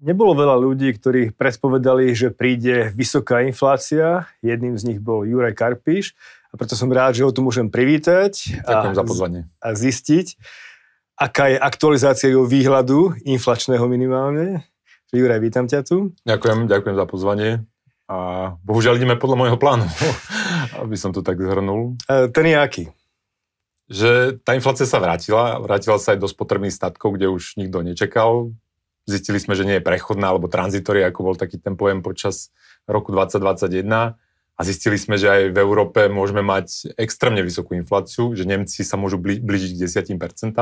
Nebolo veľa ľudí, ktorí predpovedali, že príde vysoká inflácia. Jedným z nich bol Juraj Karpíš a preto som rád, že ho tu môžem privítať. Ďakujem a, za pozvanie. A zistiť, aká je aktualizácia jeho výhľadu, inflačného minimálne. Juraj, vítam ťa tu. Ďakujem, ďakujem za pozvanie. A bohužiaľ ideme podľa môjho plánu, aby som to tak zhrnul. E, ten je aký? Že tá inflácia sa vrátila, vrátila sa aj do spotrebných statkov, kde už nikto nečakal Zistili sme, že nie je prechodná alebo tranzitory, ako bol taký ten pojem počas roku 2021. A zistili sme, že aj v Európe môžeme mať extrémne vysokú infláciu, že Nemci sa môžu blížiť k 10%.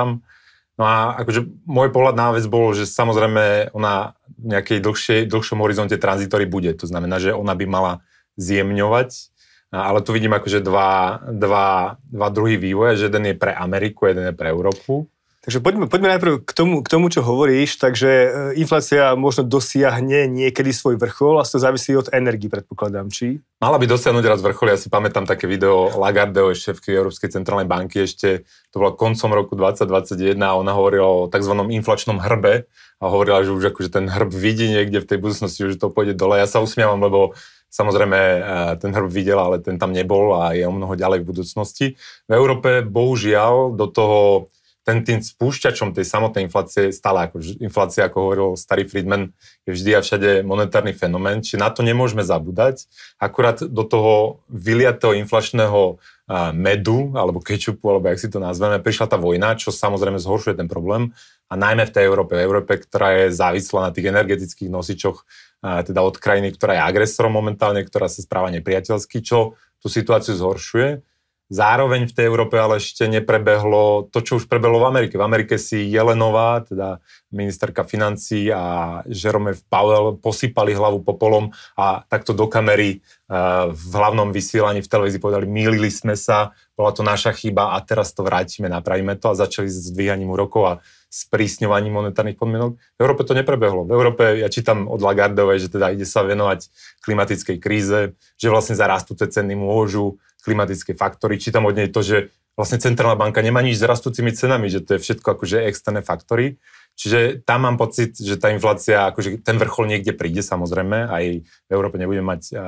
No a akože môj pohľad na vec bol, že samozrejme ona v nejakej dlhšej, dlhšom horizonte tranzitory bude. To znamená, že ona by mala zjemňovať, ale tu vidím akože dva, dva, dva druhy vývoja, že jeden je pre Ameriku, jeden je pre Európu. Takže poďme, poďme najprv k tomu, k tomu, čo hovoríš. Takže e, inflácia možno dosiahne niekedy svoj vrchol a to závisí od energii, predpokladám, či? Mala by dosiahnuť raz vrchol. Ja si pamätám také video Lagardeho, šéfky Európskej centrálnej banky ešte, to bolo koncom roku 2021 a ona hovorila o tzv. inflačnom hrbe a hovorila, že už akože ten hrb vidí niekde v tej budúcnosti, že to pôjde dole. Ja sa usmievam, lebo Samozrejme, e, ten hrb videl, ale ten tam nebol a je o mnoho ďalej v budúcnosti. V Európe, bohužiaľ, do toho ten tým spúšťačom tej samotnej inflácie stále, ako inflácia, ako hovoril starý Friedman, je vždy a všade monetárny fenomén, či na to nemôžeme zabúdať. Akurát do toho vyliatého inflačného medu, alebo kečupu, alebo jak si to nazveme, prišla tá vojna, čo samozrejme zhoršuje ten problém. A najmä v tej Európe, v Európe, ktorá je závislá na tých energetických nosičoch, teda od krajiny, ktorá je agresorom momentálne, ktorá sa správa nepriateľsky, čo tú situáciu zhoršuje. Zároveň v tej Európe ale ešte neprebehlo to, čo už prebehlo v Amerike. V Amerike si Jelenová, teda ministerka financí a Jerome Powell posypali hlavu popolom a takto do kamery uh, v hlavnom vysielaní v televízii povedali, mýlili sme sa, bola to naša chyba a teraz to vrátime, napravíme to a začali s dvíhaním úrokov a s prísňovaním monetárnych podmienok. V Európe to neprebehlo. V Európe, ja čítam od Lagardovej, že teda ide sa venovať klimatickej kríze, že vlastne za rastúce ceny môžu klimatické faktory. Čítam od nej to, že vlastne centrálna banka nemá nič s rastúcimi cenami, že to je všetko akože externé faktory. Čiže tam mám pocit, že tá inflácia, akože ten vrchol niekde príde samozrejme, aj v Európe nebudeme mať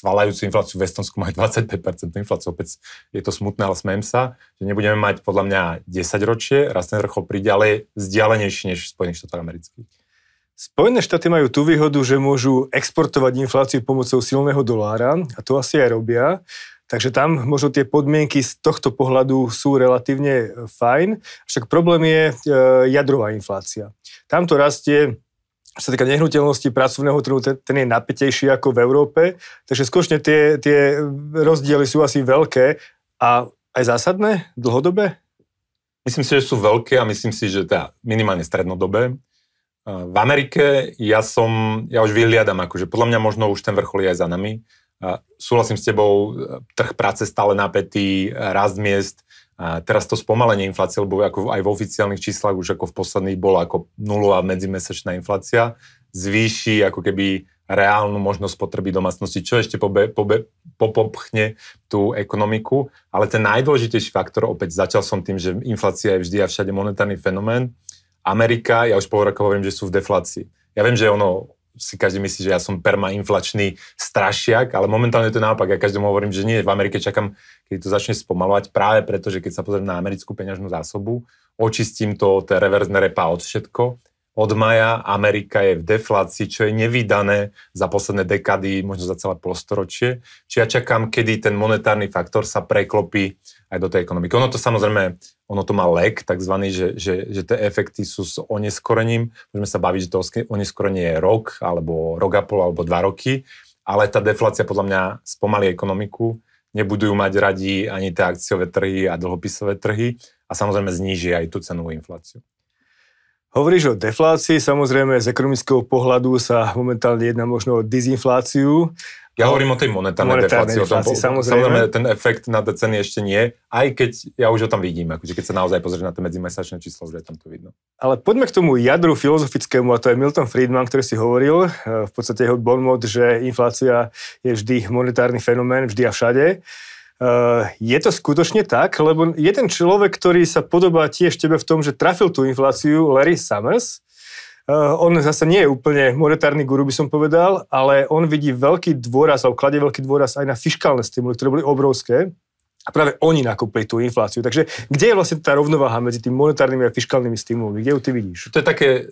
svalajúcu infláciu, v Estonsku majú 25% infláciu, opäť je to smutné, ale smejem sa, že nebudeme mať podľa mňa 10 ročie, raz ten vrchol príde, ale je vzdialenejší než Spojených štátoch amerických. Spojené štáty majú tú výhodu, že môžu exportovať infláciu pomocou silného dolára a to asi aj robia. Takže tam možno tie podmienky z tohto pohľadu sú relatívne fajn. Však problém je e, jadrová inflácia. Tam to rastie čo sa týka nehnuteľnosti pracovného trhu, ten, ten je napätejší ako v Európe, takže skutočne tie, tie rozdiely sú asi veľké a aj zásadné, dlhodobé? Myslím si, že sú veľké a myslím si, že teda minimálne strednodobé. E, v Amerike ja som, ja už vyhliadam, akože podľa mňa možno už ten vrchol je aj za nami. Súhlasím s tebou, trh práce stále napätý, rast miest, a teraz to spomalenie inflácie, lebo ako aj v oficiálnych číslach už ako v posledných bola ako nulová medzimesačná inflácia, zvýši ako keby reálnu možnosť potreby domácnosti, čo ešte pobe, pobe, popopchne tú ekonomiku. Ale ten najdôležitejší faktor, opäť začal som tým, že inflácia je vždy a všade monetárny fenomén. Amerika, ja už pol roka hovorím, že sú v deflácii. Ja viem, že ono si každý myslí, že ja som permainflačný strašiak, ale momentálne to je naopak. Ja každému hovorím, že nie, v Amerike čakám, keď to začne spomalovať, práve preto, že keď sa pozriem na americkú peňažnú zásobu, očistím to, to reverzne repa od všetko. Od maja Amerika je v deflácii, čo je nevydané za posledné dekady, možno za celé polstoročie. Či ja čakám, kedy ten monetárny faktor sa preklopí aj do tej ekonomiky. Ono to samozrejme, ono to má lek, takzvaný, že, že, že tie efekty sú s oneskorením. Môžeme sa baviť, že to oneskorenie je rok, alebo rok a pol, alebo dva roky, ale tá deflácia podľa mňa spomalí ekonomiku, nebudú mať radi ani tie akciové trhy a dlhopisové trhy a samozrejme zníži aj tú cenovú infláciu. Hovoríš o deflácii, samozrejme z ekonomického pohľadu sa momentálne jedná možno o dizinfláciu. Ja hovorím o tej monetárnej, monetárnej deflácii. deflácii tom, samozrejme. samozrejme, ten efekt na ceny ešte nie, aj keď ja už ho tam vidím, akože keď sa naozaj pozrie na tie medzimesačné číslo, že tam to vidno. Ale poďme k tomu jadru filozofickému, a to je Milton Friedman, ktorý si hovoril, eh, v podstate jeho bonmot, že inflácia je vždy monetárny fenomén, vždy a všade. Je to skutočne tak? Lebo je ten človek, ktorý sa podobá tiež tebe v tom, že trafil tú infláciu, Larry Summers, Uh, on zase nie je úplne monetárny guru, by som povedal, ale on vidí veľký dôraz, alebo kladie veľký dôraz aj na fiskálne stimuly, ktoré boli obrovské. A práve oni nakúpili tú infláciu. Takže kde je vlastne tá rovnováha medzi tým monetárnymi a fiskálnymi stimulmi? Kde ju ty vidíš? To je také,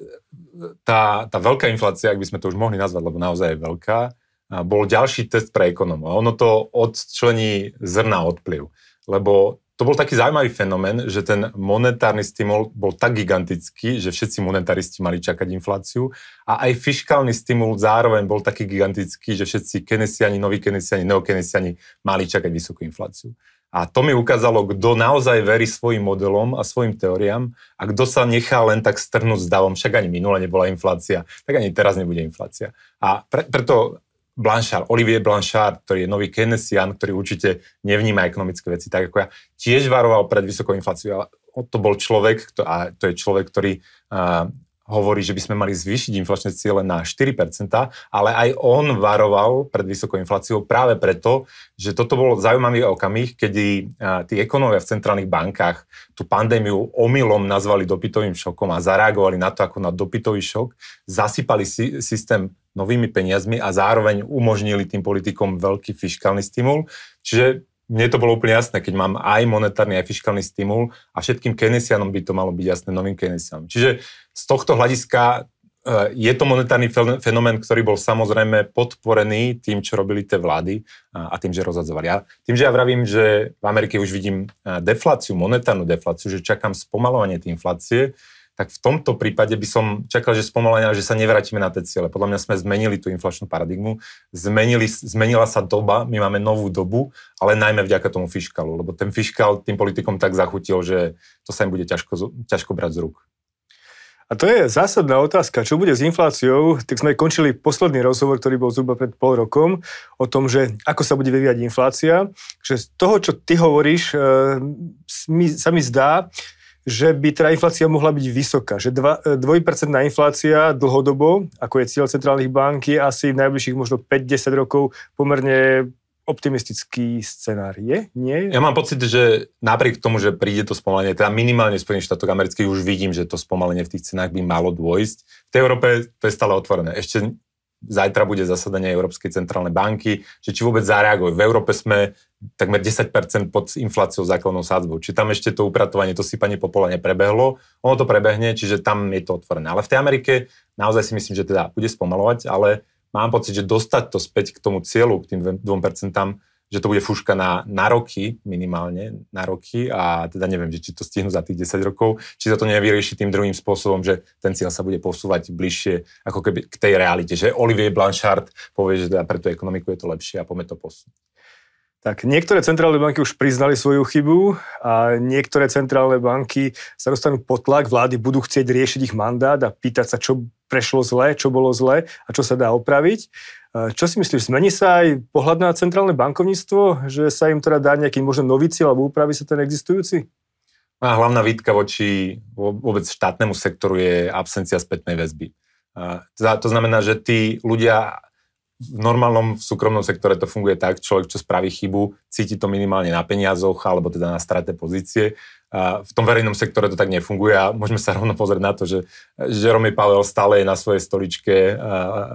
tá, tá veľká inflácia, ak by sme to už mohli nazvať, lebo naozaj je veľká, bol ďalší test pre ekonomov. Ono to odčlení zrna odplyv. Lebo to bol taký zaujímavý fenomén, že ten monetárny stimul bol tak gigantický, že všetci monetaristi mali čakať infláciu a aj fiskálny stimul zároveň bol taký gigantický, že všetci kenesiani, noví kenesiani, neokenesiani mali čakať vysokú infláciu. A to mi ukázalo, kto naozaj verí svojim modelom a svojim teóriám a kto sa nechá len tak strhnúť s davom, však ani minule nebola inflácia, tak ani teraz nebude inflácia. A pre, preto Blanchard, Olivier Blanchard, ktorý je nový Keynesian, ktorý určite nevníma ekonomické veci tak ako ja, tiež varoval pred vysokou infláciou. To bol človek, a to je človek, ktorý hovorí, že by sme mali zvýšiť inflačné ciele na 4%, ale aj on varoval pred vysokou infláciou práve preto, že toto bol zaujímavý okamih, kedy tí ekonómovia v centrálnych bankách tú pandémiu omylom nazvali dopytovým šokom a zareagovali na to ako na dopytový šok, zasypali systém novými peniazmi a zároveň umožnili tým politikom veľký fiskálny stimul. Čiže mne to bolo úplne jasné, keď mám aj monetárny, aj fiskálny stimul a všetkým Keynesianom by to malo byť jasné novým Keynesianom. Čiže z tohto hľadiska e, je to monetárny fenomén, ktorý bol samozrejme podporený tým, čo robili tie vlády a tým, že rozhadzovali. Ja, tým, že ja vravím, že v Amerike už vidím e, defláciu, monetárnu defláciu, že čakám spomalovanie tej inflácie, tak v tomto prípade by som čakal, že spomalenia, že sa nevrátime na tie ciele. Podľa mňa sme zmenili tú inflačnú paradigmu, zmenili, zmenila sa doba, my máme novú dobu, ale najmä vďaka tomu fiškalu, lebo ten fiškal tým politikom tak zachutil, že to sa im bude ťažko, ťažko brať z rúk. A to je zásadná otázka. Čo bude s infláciou? Tak sme končili posledný rozhovor, ktorý bol zhruba pred pol rokom, o tom, že ako sa bude vyvíjať inflácia. Že z toho, čo ty hovoríš, e, sa mi zdá, že by teda inflácia mohla byť vysoká, že 2, 2% e, inflácia dlhodobo, ako je cieľ centrálnych banky, asi v najbližších možno 5-10 rokov pomerne optimistický scenár. Je? Nie? Ja mám pocit, že napriek tomu, že príde to spomalenie, teda minimálne v Spojených štátoch amerických už vidím, že to spomalenie v tých cenách by malo dôjsť. V tej Európe to je stále otvorené. Ešte zajtra bude zasadanie Európskej centrálnej banky, že či vôbec zareagujú. V Európe sme takmer 10% pod infláciou základnou sádzbou. Či tam ešte to upratovanie, to sypanie popola neprebehlo. Ono to prebehne, čiže tam je to otvorené. Ale v tej Amerike naozaj si myslím, že teda bude spomalovať, ale mám pocit, že dostať to späť k tomu cieľu, k tým 2%, že to bude fúška na, na roky, minimálne na roky a teda neviem, že či to stihnú za tých 10 rokov, či sa to nevyrieši tým druhým spôsobom, že ten cieľ sa bude posúvať bližšie ako keby k tej realite, že Olivier Blanchard povie, že teda pre tú ekonomiku je to lepšie a poďme to posunúť. Tak niektoré centrálne banky už priznali svoju chybu a niektoré centrálne banky sa dostanú pod tlak, vlády budú chcieť riešiť ich mandát a pýtať sa, čo prešlo zle, čo bolo zle a čo sa dá opraviť. Čo si myslíš, zmení sa aj pohľad na centrálne bankovníctvo, že sa im teda dá nejaký možno nový cieľ alebo upraví sa ten existujúci? A hlavná výtka voči vôbec štátnemu sektoru je absencia spätnej väzby. To znamená, že tí ľudia v normálnom v súkromnom sektore to funguje tak, človek, čo spraví chybu, cíti to minimálne na peniazoch alebo teda na strate pozície. V tom verejnom sektore to tak nefunguje a môžeme sa rovno pozrieť na to, že Jerome Powell stále je na svojej stoličke,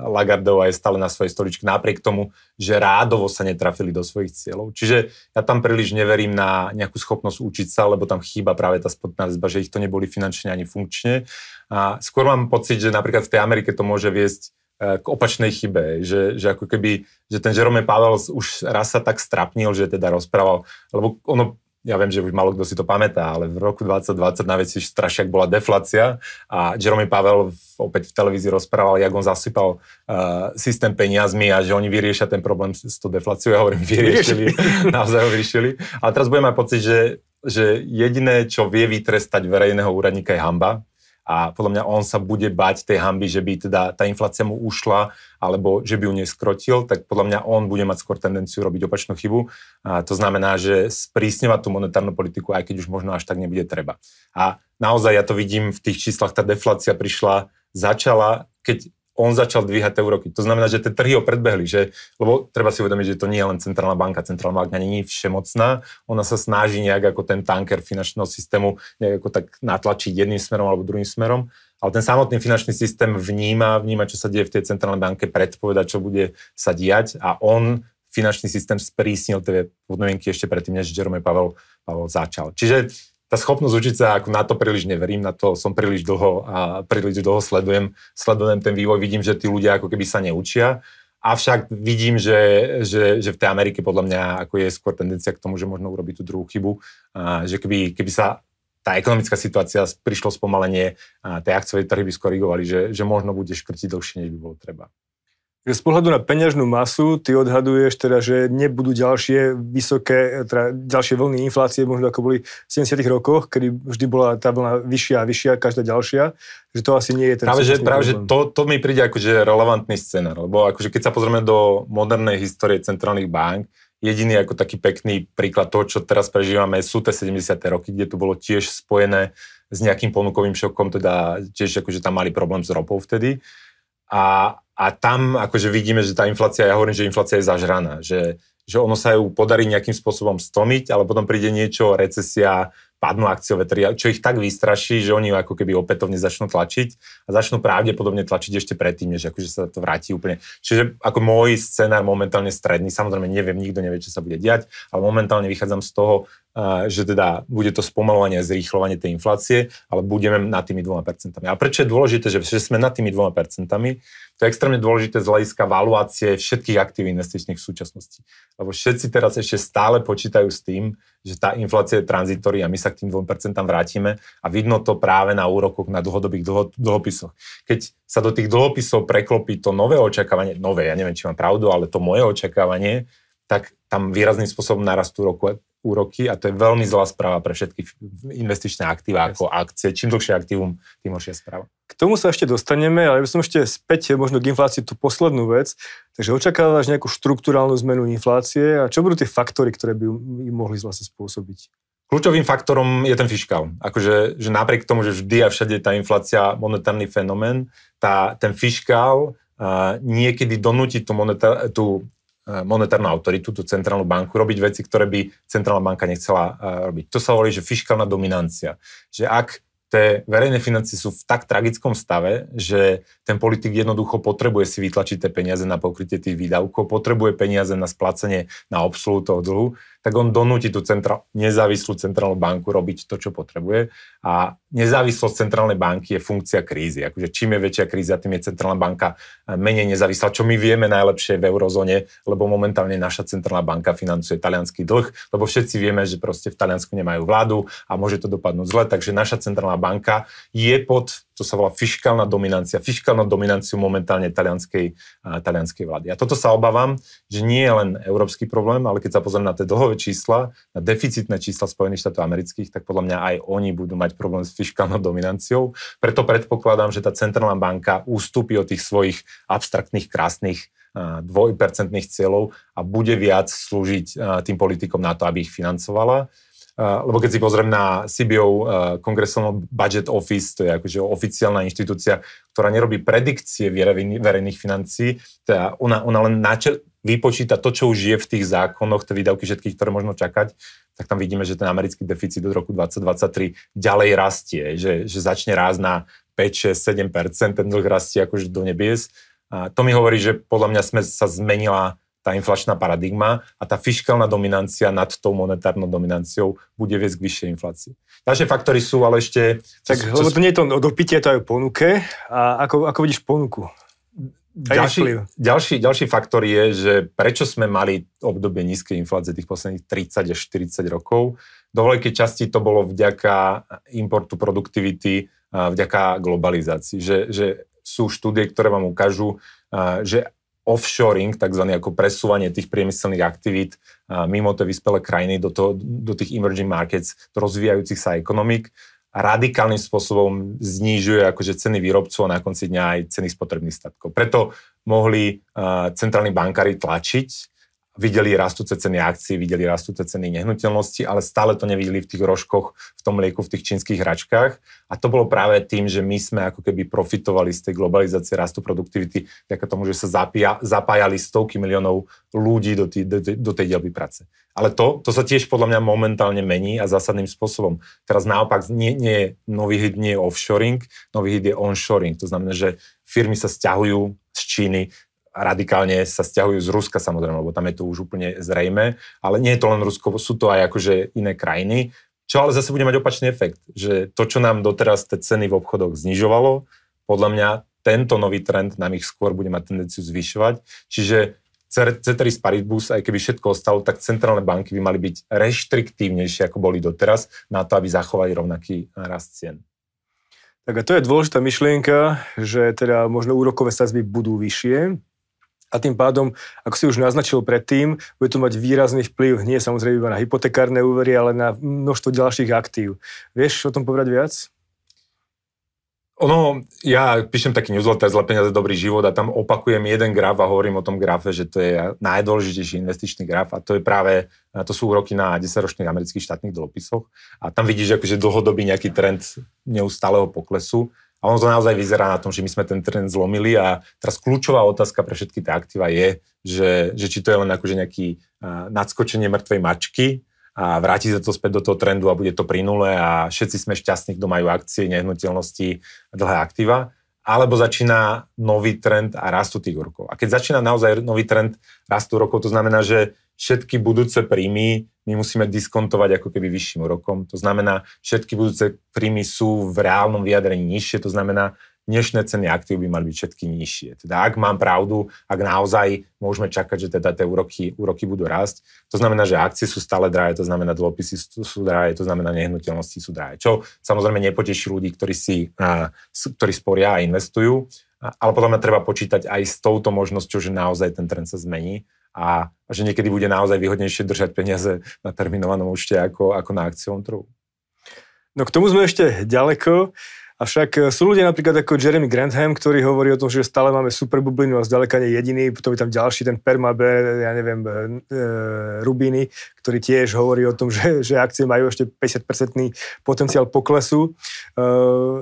Lagardová je stále na svojej stoličke, napriek tomu, že rádovo sa netrafili do svojich cieľov. Čiže ja tam príliš neverím na nejakú schopnosť učiť sa, lebo tam chýba práve tá spodná zba, že ich to neboli finančne ani funkčne. A skôr mám pocit, že napríklad v tej Amerike to môže viesť E, k opačnej chybe, že, že ako keby, že ten Jerome Pavel už raz sa tak strapnil, že teda rozprával, lebo ono, ja viem, že už malo kto si to pamätá, ale v roku 2020 na veci strašiak bola deflácia a Jerome Pavel opäť v televízii rozprával, jak on zasypal uh, systém peniazmi a že oni vyriešia ten problém s, tou defláciou. Ja hovorím, vyriešili, naozaj ho vyriešili. Ale teraz budem mať pocit, že, že jediné, čo vie vytrestať verejného úradníka je hamba, a podľa mňa on sa bude bať tej hamby, že by teda tá inflácia mu ušla alebo že by ju neskrotil, tak podľa mňa on bude mať skôr tendenciu robiť opačnú chybu. A to znamená, že sprísňovať tú monetárnu politiku, aj keď už možno až tak nebude treba. A naozaj ja to vidím v tých číslach, tá deflácia prišla, začala, keď on začal dvíhať tie úroky. To znamená, že tie trhy ho predbehli, že, lebo treba si uvedomiť, že to nie je len centrálna banka. Centrálna banka je všemocná, ona sa snaží nejak ako ten tanker finančného systému nejak tak natlačiť jedným smerom alebo druhým smerom. Ale ten samotný finančný systém vníma, vníma, čo sa deje v tej centrálnej banke, predpoveda, čo bude sa diať a on finančný systém sprísnil tie podmienky ešte predtým, než Jerome Pavel, Pavel začal. Čiže tá schopnosť učiť sa, ako na to príliš neverím, na to som príliš dlho a príliš dlho sledujem, sledujem ten vývoj, vidím, že tí ľudia ako keby sa neučia. Avšak vidím, že, že, že v tej Amerike podľa mňa ako je skôr tendencia k tomu, že možno urobiť tú druhú chybu, a že keby, keby sa tá ekonomická situácia prišlo spomalenie, a tie akciové trhy by skorigovali, že, že možno bude škrtiť dlhšie, než by bolo treba. Z pohľadu na peňažnú masu, ty odhaduješ teda, že nebudú ďalšie vysoké, teda ďalšie vlny inflácie, možno ako boli v 70 rokoch, kedy vždy bola tá vlna vyššia a vyššia, každá ďalšia, že to asi nie je ten Práve, že, práve že to, to mi príde akože relevantný scenár, lebo akože keď sa pozrieme do modernej histórie centrálnych bank, jediný ako taký pekný príklad toho, čo teraz prežívame, sú tie 70. roky, kde to bolo tiež spojené s nejakým ponukovým šokom, teda tiež akože tam mali problém s ropou vtedy. A, a tam akože vidíme, že tá inflácia, ja hovorím, že inflácia je zažraná, že, že ono sa ju podarí nejakým spôsobom stlmiť, ale potom príde niečo, recesia, padnú akciové trhy, čo ich tak vystraší, že oni ju ako keby opätovne začnú tlačiť a začnú pravdepodobne tlačiť ešte predtým, než akože sa to vráti úplne. Čiže ako môj scenár momentálne stredný, samozrejme neviem, nikto nevie, čo sa bude diať, ale momentálne vychádzam z toho, že teda bude to spomalovanie a zrýchlovanie tej inflácie, ale budeme nad tými 2%. A prečo je dôležité, že sme nad tými 2%? To je extrémne dôležité z hľadiska valuácie všetkých aktív investičných v súčasnosti. Lebo všetci teraz ešte stále počítajú s tým, že tá inflácia je tranzitory a my sa k tým 2% vrátime a vidno to práve na úrokoch na dlhodobých dlho, dlhopisoch. Keď sa do tých dlhopisov preklopí to nové očakávanie, nové, ja neviem, či mám pravdu, ale to moje očakávanie, tak tam výrazným spôsobom narastú roku, úroky a to je veľmi zlá správa pre všetky investičné aktíva ako akcie. Čím dlhšie aktívum, tým horšia správa. K tomu sa ešte dostaneme, ale by som ešte späť možno k inflácii tú poslednú vec. Takže očakávaš nejakú štruktúrálnu zmenu inflácie a čo budú tie faktory, ktoré by ju mohli vlastne spôsobiť? Kľúčovým faktorom je ten fiskál. Akože, že napriek tomu, že vždy a všade tá inflácia monetárny fenomén, tá, ten fiskál uh, niekedy donúti tú, monetár, tú monetárnu autoritu, tú centrálnu banku, robiť veci, ktoré by centrálna banka nechcela eh, robiť. To sa hovorí, že fiskálna dominancia. Že ak tie verejné financie sú v tak tragickom stave, že ten politik jednoducho potrebuje si vytlačiť tie peniaze na pokrytie tých výdavkov, potrebuje peniaze na splácenie na obsluhu toho dlhu, tak on donúti tú central, nezávislú centrálnu banku robiť to, čo potrebuje. A nezávislosť centrálnej banky je funkcia krízy. Akože čím je väčšia kríza, tým je centrálna banka eh, menej nezávislá, čo my vieme najlepšie v eurozóne, lebo momentálne naša centrálna banka financuje talianský dlh, lebo všetci vieme, že proste v Taliansku nemajú vládu a môže to dopadnúť zle, takže naša centrálna banka je pod to sa volá fiskálna dominancia, fiskálna dominanciu momentálne talianskej, talianskej vlády. A toto sa obávam, že nie je len európsky problém, ale keď sa pozriem na tie dlhové čísla, na deficitné čísla Spojených štátov amerických, tak podľa mňa aj oni budú mať problém s fiskálnou dominanciou. Preto predpokladám, že tá centrálna banka ústupí od tých svojich abstraktných, krásnych dvojpercentných cieľov a bude viac slúžiť tým politikom na to, aby ich financovala lebo keď si pozriem na CBO, uh, Congressional Budget Office, to je akože oficiálna inštitúcia, ktorá nerobí predikcie verejných financií, teda ona, ona len načer, vypočíta to, čo už je v tých zákonoch, tie výdavky všetkých, ktoré možno čakať, tak tam vidíme, že ten americký deficit do roku 2023 ďalej rastie, že, že začne rásť na 5, 6, 7 ten dlh rastie akože do nebies. A to mi hovorí, že podľa mňa sme sa zmenila tá inflačná paradigma a tá fiskálna dominancia nad tou monetárnou dominanciou bude viesť k vyššej inflácii. Ďalšie faktory sú ale ešte... Tak, čo, lebo to nie je to o dopite, to aj o ponuke. A ako, ako vidíš ponuku? Ďalší, ďalší, ďalší faktor je, že prečo sme mali obdobie nízkej inflácie tých posledných 30 až 40 rokov. Do veľkej časti to bolo vďaka importu produktivity, vďaka globalizácii. Že, že sú štúdie, ktoré vám ukážu, že offshoring, takzvané ako presúvanie tých priemyselných aktivít mimo tie vyspelé krajiny do, to, do tých emerging markets, do rozvíjajúcich sa ekonomik, radikálnym spôsobom znižuje akože ceny výrobcov a na konci dňa aj ceny spotrebných statkov. Preto mohli uh, centrálni bankári tlačiť videli rastúce ceny akcií, videli rastúce ceny nehnuteľnosti, ale stále to nevideli v tých rožkoch, v tom mlieku, v tých čínskych hračkách. A to bolo práve tým, že my sme ako keby profitovali z tej globalizácie rastu produktivity, vďaka tomu, že sa zapíja, zapájali stovky miliónov ľudí do, tý, do, do tej dielby práce. Ale to, to sa tiež podľa mňa momentálne mení a zásadným spôsobom. Teraz naopak nie, nie je nový hit, nie je offshoring, nový hit je onshoring. To znamená, že firmy sa stiahujú z Číny, radikálne sa stiahujú z Ruska samozrejme, lebo tam je to už úplne zrejme, ale nie je to len Rusko, sú to aj akože iné krajiny, čo ale zase bude mať opačný efekt, že to, čo nám doteraz tie ceny v obchodoch znižovalo, podľa mňa tento nový trend nám ich skôr bude mať tendenciu zvyšovať. Čiže Ceteris Paribus, aj keby všetko ostalo, tak centrálne banky by mali byť reštriktívnejšie, ako boli doteraz, na to, aby zachovali rovnaký rast cien. Tak a to je dôležitá myšlienka, že teda možno úrokové sazby budú vyššie, a tým pádom, ako si už naznačil predtým, bude to mať výrazný vplyv nie samozrejme iba na hypotekárne úvery, ale na množstvo ďalších aktív. Vieš o tom povedať viac? Ono, ja píšem taký newsletter z peniaze dobrý život a tam opakujem jeden graf a hovorím o tom grafe, že to je najdôležitejší investičný graf a to je práve, to sú úroky na 10-ročných amerických štátnych dlhopisoch a tam vidíš akože dlhodobý nejaký trend neustáleho poklesu a ono to naozaj vyzerá na tom, že my sme ten trend zlomili a teraz kľúčová otázka pre všetky tie aktíva je, že, že či to je len akože nejaký uh, nadskočenie mŕtvej mačky a vráti sa to späť do toho trendu a bude to pri nule a všetci sme šťastní, kto majú akcie, nehnuteľnosti, dlhé aktíva alebo začína nový trend a rastu tých úrokov. A keď začína naozaj nový trend rastu úrokov, to znamená, že všetky budúce príjmy my musíme diskontovať ako keby vyšším úrokom. To znamená, všetky budúce príjmy sú v reálnom vyjadrení nižšie, to znamená, dnešné ceny aktív by mali byť všetky nižšie. Teda ak mám pravdu, ak naozaj môžeme čakať, že teda tie úroky, úroky budú rásť, to znamená, že akcie sú stále drahé, to znamená, dlhopisy sú, drahé, to znamená, nehnuteľnosti sú drahé. Čo samozrejme nepoteší ľudí, ktorí, si, ktorí sporia a investujú, ale potom treba počítať aj s touto možnosťou, že naozaj ten trend sa zmení a, že niekedy bude naozaj výhodnejšie držať peniaze na terminovanom účte ako, ako na akciovom trhu. No k tomu sme ešte ďaleko. Avšak e, sú ľudia napríklad ako Jeremy Grantham, ktorý hovorí o tom, že stále máme super bublinu a zďaleka nie jediný, potom je tam ďalší, ten Permabe, ja neviem, e, e Rubiny, ktorý tiež hovorí o tom, že, že akcie majú ešte 50% potenciál poklesu. E,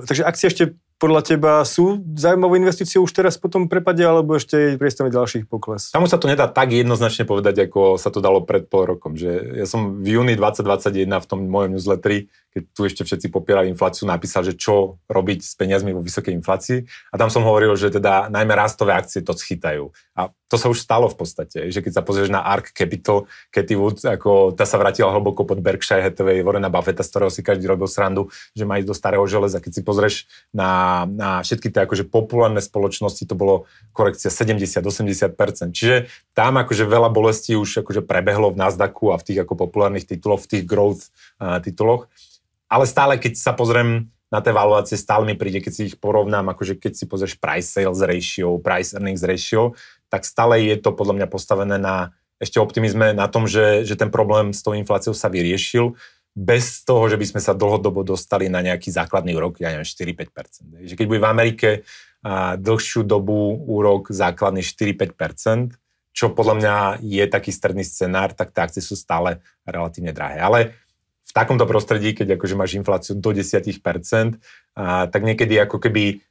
takže akcie ešte podľa teba sú zaujímavou investíciou už teraz po tom prepade, alebo ešte je priestor ďalších pokles? Tam sa to nedá tak jednoznačne povedať, ako sa to dalo pred pol rokom. Že ja som v júni 2021 v tom mojom newsletteri keď tu ešte všetci popierali infláciu, napísal, že čo robiť s peniazmi vo vysokej inflácii. A tam som hovoril, že teda najmä rastové akcie to schytajú. A to sa už stalo v podstate, že keď sa pozrieš na ARK Capital, Katy Wood, ako tá sa vrátila hlboko pod Berkshire Hathaway, Warrena Buffetta, z ktorého si každý robil srandu, že má ísť do starého železa. Keď si pozrieš na, na všetky tie akože populárne spoločnosti, to bolo korekcia 70-80%. Čiže tam akože veľa bolestí už akože prebehlo v Nasdaqu a v tých ako populárnych tituloch, v tých growth uh, tituloch ale stále, keď sa pozriem na tie valuácie, stále mi príde, keď si ich porovnám, akože keď si pozrieš price sales ratio, price earnings ratio, tak stále je to podľa mňa postavené na ešte optimizme, na tom, že, že ten problém s tou infláciou sa vyriešil, bez toho, že by sme sa dlhodobo dostali na nejaký základný úrok, ja neviem, 4-5%. Že keď bude v Amerike a, dlhšiu dobu úrok základný 4-5%, čo podľa mňa je taký stredný scenár, tak tie akcie sú stále relatívne drahé. Ale v takomto prostredí, keď akože máš infláciu do 10%, a, tak niekedy ako keby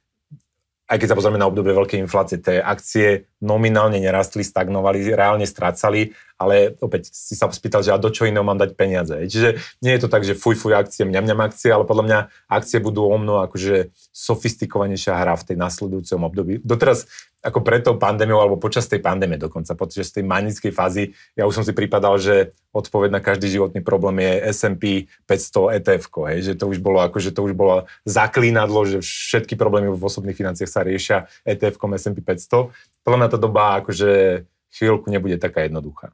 aj keď sa pozrieme na obdobie veľkej inflácie, tie akcie nominálne nerastli, stagnovali, reálne strácali, ale opäť si sa spýtal, že a do čo iného mám dať peniaze. Čiže nie je to tak, že fuj, fuj akcie, mňam, mňam akcie, ale podľa mňa akcie budú o mnoho akože sofistikovanejšia hra v tej nasledujúcom období. Doteraz ako pred tou pandémiou, alebo počas tej pandémie dokonca, počas tej manickej fázy, ja už som si pripadal, že odpoveď na každý životný problém je S&P 500 ETF, hej, že to už bolo ako, že to už bolo zaklínadlo, že všetky problémy v osobných financiách sa riešia ETF S&P 500. Podľa mňa tá doba akože chvíľku nebude taká jednoduchá.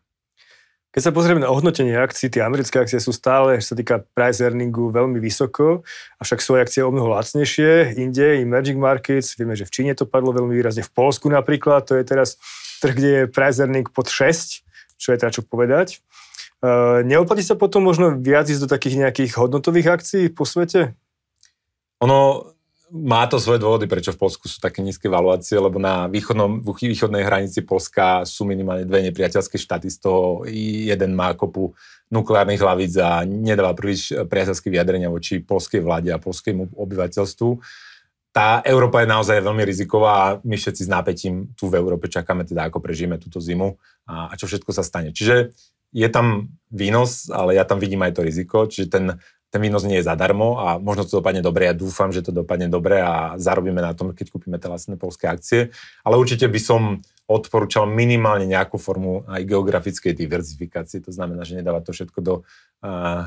Keď sa pozrieme na ohodnotenie akcií, tie americké akcie sú stále, čo sa týka price earningu, veľmi vysoko, avšak sú aj akcie o mnoho lacnejšie. Inde, emerging markets, vieme, že v Číne to padlo veľmi výrazne, v Polsku napríklad, to je teraz trh, kde je price earning pod 6, čo je teda čo povedať. Uh, neoplatí sa potom možno viac ísť do takých nejakých hodnotových akcií po svete? Ono, má to svoje dôvody, prečo v Polsku sú také nízke valuácie, lebo na východnom, východnej hranici Polska sú minimálne dve nepriateľské štáty, z toho jeden má kopu nukleárnych hlavíc a nedáva príliš priateľské vyjadrenia voči polskej vláde a polskému obyvateľstvu. Tá Európa je naozaj veľmi riziková a my všetci s nápetím tu v Európe čakáme teda, ako prežijeme túto zimu a, a čo všetko sa stane. Čiže je tam výnos, ale ja tam vidím aj to riziko, čiže ten ten výnos nie je zadarmo a možno to dopadne dobre. Ja dúfam, že to dopadne dobre a zarobíme na tom, keď kúpime tie vlastné polské akcie. Ale určite by som odporúčal minimálne nejakú formu aj geografickej diverzifikácie. To znamená, že nedávať to všetko do,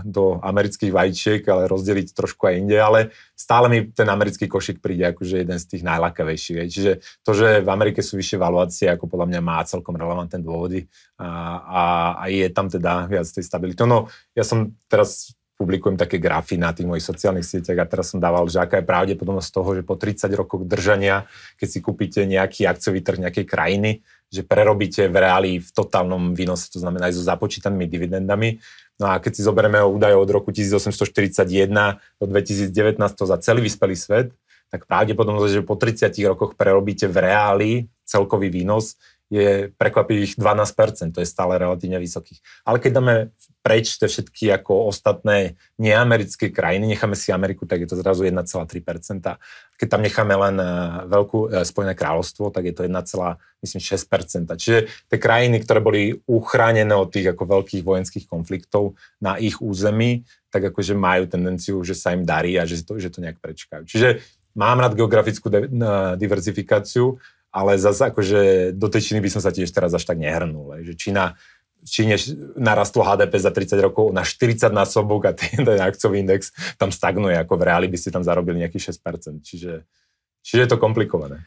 do amerických vajíčiek, ale rozdeliť trošku aj inde. Ale stále mi ten americký košik príde akože jeden z tých najlakavejších. Čiže to, že v Amerike sú vyššie valuácie, ako podľa mňa má celkom relevantné dôvody a, a, a je tam teda viac tej stability. No, ja som teraz publikujem také grafy na tých mojich sociálnych sieťach a teraz som dával, že aká je pravdepodobnosť toho, že po 30 rokoch držania, keď si kúpite nejaký akciový trh nejakej krajiny, že prerobíte v reáli v totálnom výnose, to znamená aj so započítanými dividendami. No a keď si zoberieme údaje od roku 1841 do 2019 to za celý vyspelý svet, tak pravdepodobnosť, že po 30 rokoch prerobíte v reáli celkový výnos je prekvapivých 12%, to je stále relatívne vysokých. Ale keď dáme preč tie všetky ako ostatné neamerické krajiny, necháme si Ameriku, tak je to zrazu 1,3%. Keď tam necháme len e, veľkú e, Spojené kráľovstvo, tak je to 1,6%. Čiže tie krajiny, ktoré boli uchránené od tých ako veľkých vojenských konfliktov na ich území, tak akože majú tendenciu, že sa im darí a že to, že to nejak prečkajú. Čiže mám rád geografickú diverzifikáciu, ale zase akože do tej Číny by som sa tiež teraz až tak nehrnul. Že Čína, Číne narastlo HDP za 30 rokov na 40 násobok a ten, ten akciový index tam stagnuje, ako v reáli by ste tam zarobili nejakých 6%. Čiže, čiže je to komplikované.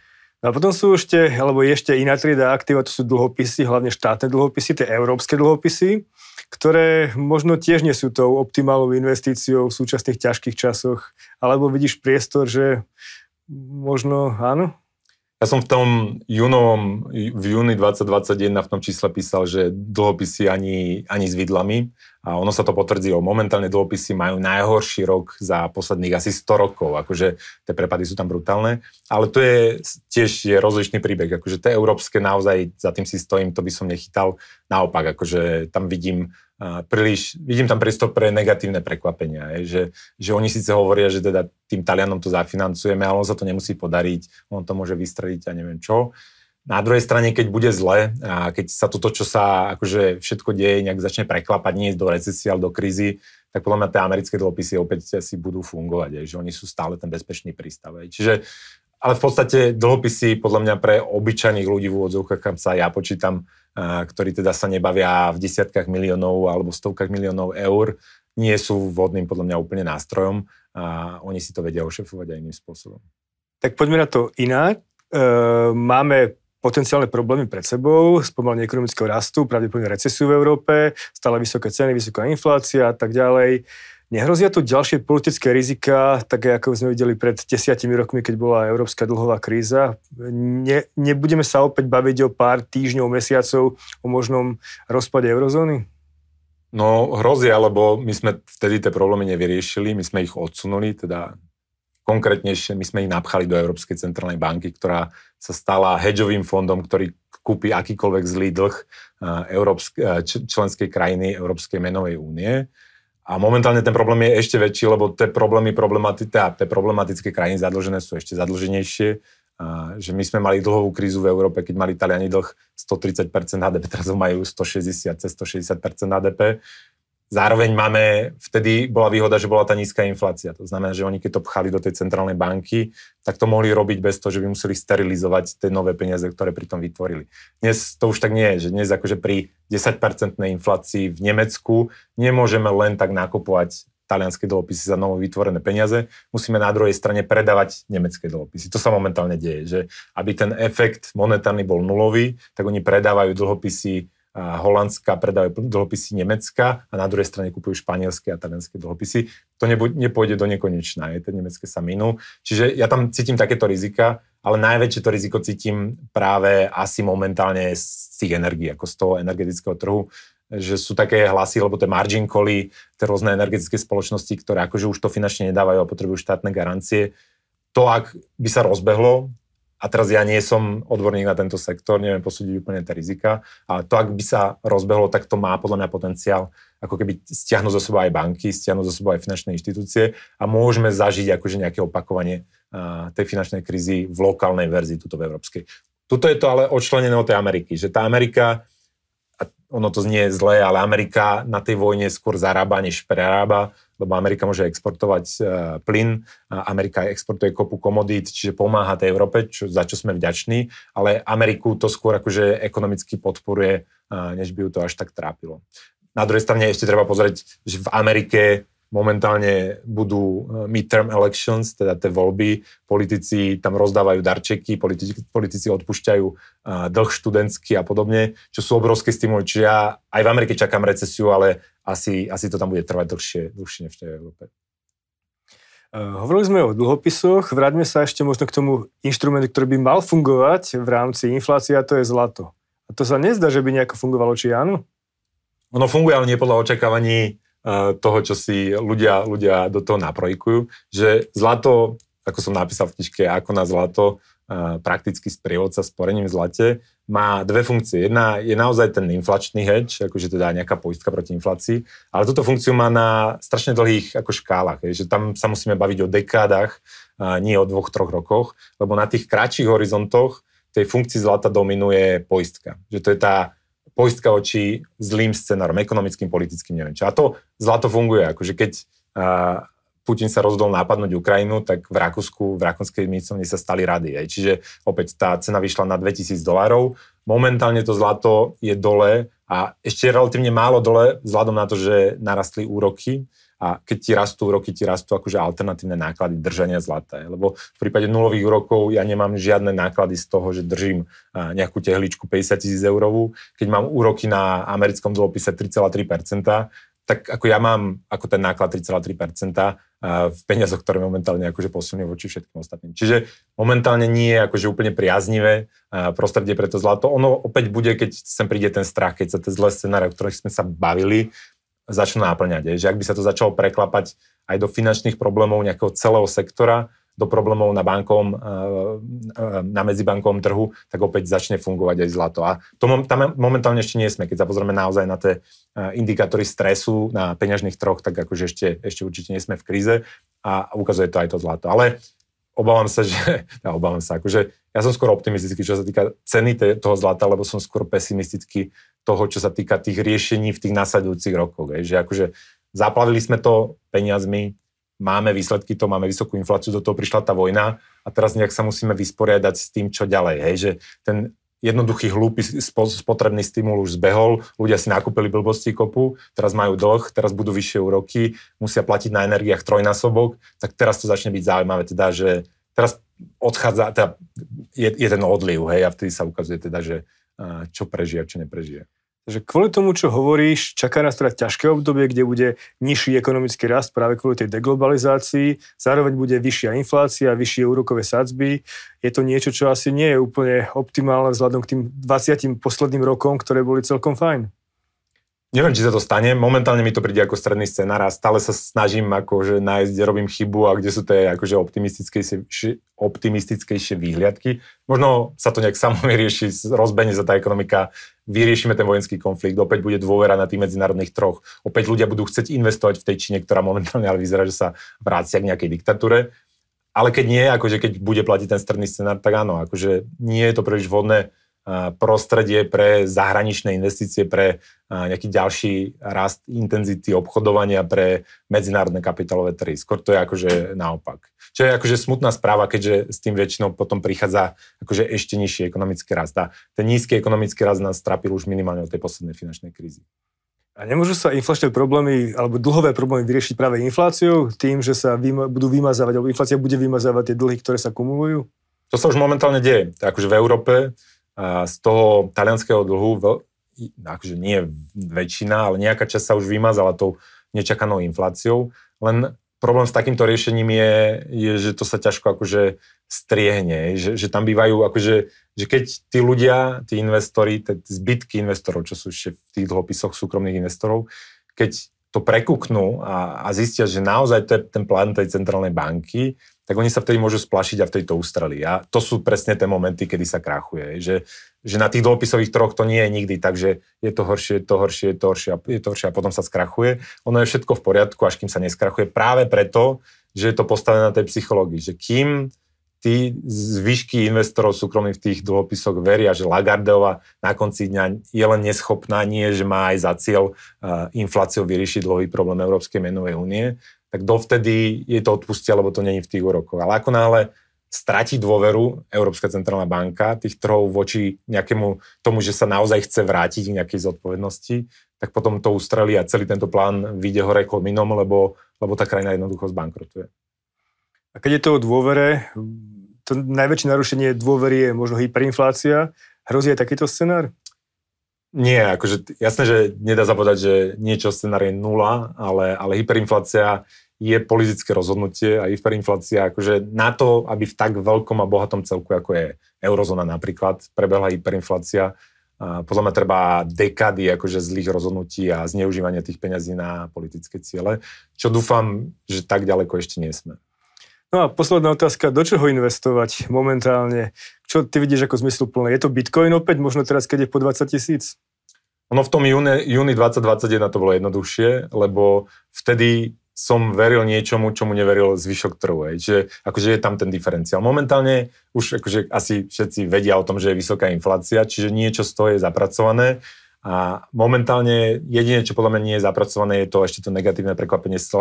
No a potom sú ešte, alebo ešte iná trieda aktíva, to sú dlhopisy, hlavne štátne dlhopisy, tie európske dlhopisy, ktoré možno tiež nie sú tou optimálnou investíciou v súčasných ťažkých časoch, alebo vidíš priestor, že možno áno? Ja som v tom júnovom, v júni 2021 v tom čísle písal, že dlhopisy ani, ani s vidlami a ono sa to potvrdilo. Momentálne dlhopisy majú najhorší rok za posledných asi 100 rokov, akože tie prepady sú tam brutálne, ale to je tiež je rozličný príbeh, akože tie európske naozaj za tým si stojím, to by som nechytal. Naopak, akože tam vidím príliš, vidím tam priestor pre negatívne prekvapenia, je, že, že oni síce hovoria, že teda tým Talianom to zafinancujeme, ale on sa to nemusí podariť, on to môže vystreliť a neviem čo. Na druhej strane, keď bude zle a keď sa toto, čo sa akože všetko deje, nejak začne preklapať, nie do recesie, ale do krízy, tak podľa mňa tie americké dlhopisy opäť si budú fungovať, že oni sú stále ten bezpečný prístav. Čiže ale v podstate dlhopisy podľa mňa pre obyčajných ľudí v úvodzovkách, kam sa ja počítam, ktorí teda sa nebavia v desiatkách miliónov alebo stovkách miliónov eur, nie sú vhodným podľa mňa úplne nástrojom a oni si to vedia ošefovať aj iným spôsobom. Tak poďme na to inak. E, máme potenciálne problémy pred sebou, spomalenie ekonomického rastu, pravdepodobne recesiu v Európe, stále vysoké ceny, vysoká inflácia a tak ďalej. Nehrozia tu ďalšie politické rizika, také ako sme videli pred desiatimi rokmi, keď bola európska dlhová kríza? Ne, nebudeme sa opäť baviť o pár týždňov, mesiacov o možnom rozpade eurozóny? No hrozia, lebo my sme vtedy tie problémy nevyriešili, my sme ich odsunuli, teda konkrétnejšie my sme ich napchali do Európskej centrálnej banky, ktorá sa stala hedžovým fondom, ktorý kúpi akýkoľvek zlý dlh eh, členskej krajiny Európskej menovej únie a momentálne ten problém je ešte väčší, lebo tie problémy, problemati- tie problematické krajiny zadlžené sú ešte zadlženejšie. A, že my sme mali dlhovú krízu v Európe, keď mali Taliani dlh 130% HDP, teraz majú 160, cez 160% HDP. Zároveň máme, vtedy bola výhoda, že bola tá nízka inflácia. To znamená, že oni keď to pchali do tej centrálnej banky, tak to mohli robiť bez toho, že by museli sterilizovať tie nové peniaze, ktoré pri tom vytvorili. Dnes to už tak nie je, že dnes akože pri 10-percentnej inflácii v Nemecku nemôžeme len tak nakupovať talianské dlhopisy za novo vytvorené peniaze, musíme na druhej strane predávať nemecké dlhopisy. To sa momentálne deje, že aby ten efekt monetárny bol nulový, tak oni predávajú dlhopisy Holandska predávajú dlhopisy Nemecka a na druhej strane kupujú španielské a talianské dlhopisy. To nepôjde do nekonečna, je, tie nemecké sa minú. Čiže ja tam cítim takéto rizika, ale najväčšie to riziko cítim práve asi momentálne z tých energií, ako z toho energetického trhu, že sú také hlasy, lebo tie margin cally, tie rôzne energetické spoločnosti, ktoré akože už to finančne nedávajú a potrebujú štátne garancie, to, ak by sa rozbehlo, a teraz ja nie som odborník na tento sektor, neviem posúdiť úplne tie rizika, ale to, ak by sa rozbehlo, tak to má podľa mňa potenciál ako keby stiahnuť zo sebou aj banky, stiahnuť zo sebou aj finančné inštitúcie a môžeme zažiť akože nejaké opakovanie tej finančnej krízy v lokálnej verzii, tuto v európskej. Tuto je to ale odčlenené od tej Ameriky, že tá Amerika, ono to znie zlé, ale Amerika na tej vojne skôr zarába, než prerába, lebo Amerika môže exportovať uh, plyn, Amerika exportuje kopu komodít, čiže pomáha tej Európe, čo, za čo sme vďační, ale Ameriku to skôr akože ekonomicky podporuje, než by ju to až tak trápilo. Na druhej strane ešte treba pozrieť, že v Amerike momentálne budú e, midterm elections, teda tie voľby, politici tam rozdávajú darčeky, politici, politici odpúšťajú uh, dlh študentský a podobne, čo sú obrovské stimuly. Čiže ja aj v Amerike čakám recesiu, ale asi, asi to tam bude trvať dlhšie, dlhšie než v tej Európe. Uh, hovorili sme o dlhopisoch, vráťme sa ešte možno k tomu inštrumentu, ktorý by mal fungovať v rámci inflácie, a to je zlato. A to sa nezdá, že by nejako fungovalo, či áno? Ono funguje, ale nie podľa očakávaní Eh, toho, čo si ľudia, ľudia do toho naprojikujú, že zlato, ako som napísal v knižke, ako na zlato, eh, prakticky sprievodca sporením v zlate, má dve funkcie. Jedna je naozaj ten inflačný hedge, akože teda nejaká poistka proti inflácii, ale túto funkciu má na strašne dlhých ako škálach, že tam sa musíme baviť o dekádach, nie o dvoch, troch rokoch, lebo na tých kratších horizontoch tej funkcii zlata dominuje poistka. Že to je tá poistka oči zlým scenárom, ekonomickým, politickým, neviem čo. A to zlato funguje, akože keď uh, Putin sa rozhodol napadnúť Ukrajinu, tak v Rakúsku, v rakúskej miestnosti sa stali rady. Aj. Čiže opäť tá cena vyšla na 2000 dolárov. Momentálne to zlato je dole a ešte relatívne málo dole vzhľadom na to, že narastli úroky a keď ti rastú roky, ti rastú akože alternatívne náklady držania zlata. Lebo v prípade nulových úrokov ja nemám žiadne náklady z toho, že držím nejakú tehličku 50 tisíc eurovú. Keď mám úroky na americkom dlhopise 3,3%, tak ako ja mám ako ten náklad 3,3% v peniazoch, ktoré momentálne akože posunujú voči všetkým ostatným. Čiže momentálne nie je akože úplne priaznivé prostredie pre to zlato. Ono opäť bude, keď sem príde ten strach, keď sa tie zlé scenáre, o ktorých sme sa bavili, začnú náplňať. Že ak by sa to začalo preklapať aj do finančných problémov nejakého celého sektora, do problémov na bankom, eh, eh, na medzibankovom trhu, tak opäť začne fungovať aj zlato. A to tam momentálne ešte nie sme. Keď sa pozrieme naozaj na tie eh, indikátory stresu na peňažných troch, tak akože ešte, ešte určite nie sme v kríze a ukazuje to aj to zlato. Ale obávam sa, že, ja obávam sa, akože ja som skôr optimistický, čo sa týka ceny toho zlata, lebo som skôr pesimistický toho, čo sa týka tých riešení v tých nasledujúcich rokoch. Že akože zaplavili sme to peniazmi, máme výsledky, to máme vysokú infláciu, do toho prišla tá vojna a teraz nejak sa musíme vysporiadať s tým, čo ďalej. Hej? Že ten jednoduchý, hlúpy, spotrebný stimul už zbehol, ľudia si nakúpili blbosti kopu, teraz majú dlh, teraz budú vyššie úroky, musia platiť na energiách trojnásobok, tak teraz to začne byť zaujímavé, teda, že teraz odchádza, teda je, je ten odliv, hej, a vtedy sa ukazuje teda, že čo prežije a čo neprežije. Takže kvôli tomu, čo hovoríš, čaká nás teda ťažké obdobie, kde bude nižší ekonomický rast práve kvôli tej deglobalizácii, zároveň bude vyššia inflácia, vyššie úrokové sadzby. Je to niečo, čo asi nie je úplne optimálne vzhľadom k tým 20 posledným rokom, ktoré boli celkom fajn. Neviem, či sa to stane. Momentálne mi to príde ako stredný scenár a stále sa snažím akože nájsť, kde robím chybu a kde sú tie akože optimistickejšie, optimistickejšie výhliadky. Možno sa to nejak samo vyrieši, rozbehne sa tá ekonomika, vyriešime ten vojenský konflikt, opäť bude dôvera na tých medzinárodných troch, opäť ľudia budú chcieť investovať v tej Číne, ktorá momentálne ale vyzerá, že sa vrácia k nejakej diktatúre. Ale keď nie, akože keď bude platiť ten stredný scenár, tak áno, akože nie je to príliš vhodné prostredie pre zahraničné investície, pre nejaký ďalší rast intenzity obchodovania pre medzinárodné kapitálové trhy. Skôr to je akože naopak. Čo je akože smutná správa, keďže s tým väčšinou potom prichádza akože ešte nižší ekonomický rast. A ten nízky ekonomický rast nás strapil už minimálne od tej poslednej finančnej krízy. A nemôžu sa inflačné problémy alebo dlhové problémy vyriešiť práve infláciou, tým, že sa vyma, budú vymazávať, alebo inflácia bude vymazávať tie dlhy, ktoré sa kumulujú? To sa už momentálne deje. Akože v Európe z toho talianského dlhu, akože nie väčšina, ale nejaká časť sa už vymazala tou nečakanou infláciou, len problém s takýmto riešením je, je že to sa ťažko akože striehne, že, že tam bývajú akože, že keď tí ľudia, tí investori, tí zbytky investorov, čo sú ešte v tých dlhopisoch súkromných investorov, keď to prekúknú a, a zistia, že naozaj to je ten plán tej centrálnej banky, tak oni sa vtedy môžu splašiť a vtedy to ustreli. A to sú presne tie momenty, kedy sa krachuje. Že, že na tých dlhopisových troch to nie je nikdy tak, že je to horšie, je to horšie, je to horšie, je to horšie a potom sa skrachuje. Ono je všetko v poriadku, až kým sa neskrachuje. Práve preto, že je to postavené na tej psychológii. Že kým tí zvyšky investorov súkromných v tých dlhopisoch veria, že Lagardeova na konci dňa je len neschopná, nie, že má aj za cieľ uh, infláciou vyriešiť dlhový problém Európskej menovej únie, tak dovtedy je to odpustia, lebo to není v tých úrokoch. Ale ako náhle stratí dôveru Európska centrálna banka tých trhov voči nejakému tomu, že sa naozaj chce vrátiť k nejakej zodpovednosti, tak potom to ustrelí a celý tento plán vyjde hore kominom, lebo, lebo tá krajina jednoducho zbankrotuje. A keď je to o dôvere, to najväčšie narušenie dôvery je možno hyperinflácia. Hrozí aj takýto scenár? Nie, akože jasné, že nedá sa povedať, že niečo scenár je nula, ale, ale hyperinflácia je politické rozhodnutie a hyperinflácia, akože na to, aby v tak veľkom a bohatom celku, ako je eurozóna napríklad, prebehla hyperinflácia, podľa mňa treba dekady akože zlých rozhodnutí a zneužívania tých peňazí na politické ciele, čo dúfam, že tak ďaleko ešte nie sme. No a posledná otázka, do čoho investovať momentálne? Čo ty vidíš ako zmysluplné? Je to Bitcoin opäť, možno teraz, keď je po 20 tisíc? Ono v tom júni, júni 2021 to bolo jednoduchšie, lebo vtedy som veril niečomu, čomu neveril zvyšok trhu. Čiže akože je tam ten diferenciál. Momentálne už akože asi všetci vedia o tom, že je vysoká inflácia, čiže niečo z toho je zapracované a momentálne jediné, čo podľa mňa nie je zapracované, je to ešte to negatívne prekvapenie s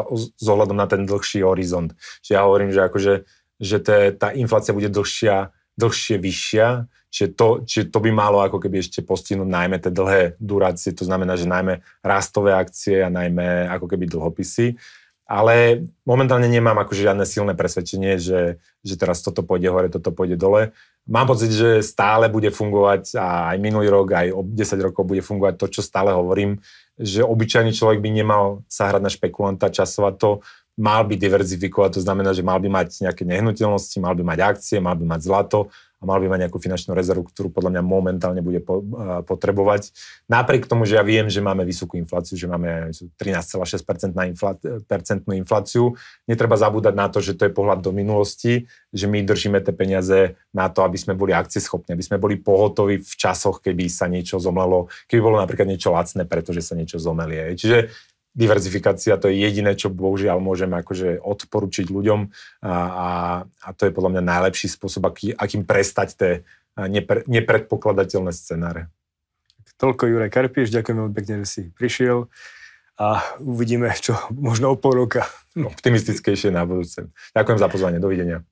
ohľadom na ten dlhší horizont. Čiže ja hovorím, že, akože, že te, tá inflácia bude dlhšia, dlhšie vyššia, čiže to, čiže to by malo ako keby ešte postihnúť najmä tie dlhé durácie, to znamená, že najmä rastové akcie a najmä ako keby dlhopisy. Ale momentálne nemám akože žiadne silné presvedčenie, že, že teraz toto pôjde hore, toto pôjde dole. Mám pocit, že stále bude fungovať a aj minulý rok, aj o 10 rokov bude fungovať to, čo stále hovorím, že obyčajný človek by nemal sa hrať na špekulanta, časovať to, mal by diverzifikovať, to znamená, že mal by mať nejaké nehnuteľnosti, mal by mať akcie, mal by mať zlato a mal by mať nejakú finančnú rezervu, ktorú podľa mňa momentálne bude po, uh, potrebovať. Napriek tomu, že ja viem, že máme vysokú infláciu, že máme 13,6% infla, percentnú infláciu, netreba zabúdať na to, že to je pohľad do minulosti, že my držíme tie peniaze na to, aby sme boli akcieschopní, aby sme boli pohotoví v časoch, keby sa niečo zomlelo, keby bolo napríklad niečo lacné, pretože sa niečo zomelie. Čiže diverzifikácia to je jediné, čo bohužiaľ môžeme akože odporučiť ľuďom a, a, a to je podľa mňa najlepší spôsob, aký, akým prestať tie nepre, nepredpokladateľné scenáre. Toľko Juraj Karpiš, ďakujem veľmi pekne, že si prišiel a uvidíme, čo možno o pol roka. Optimistickejšie na budúce. Ďakujem za pozvanie, dovidenia.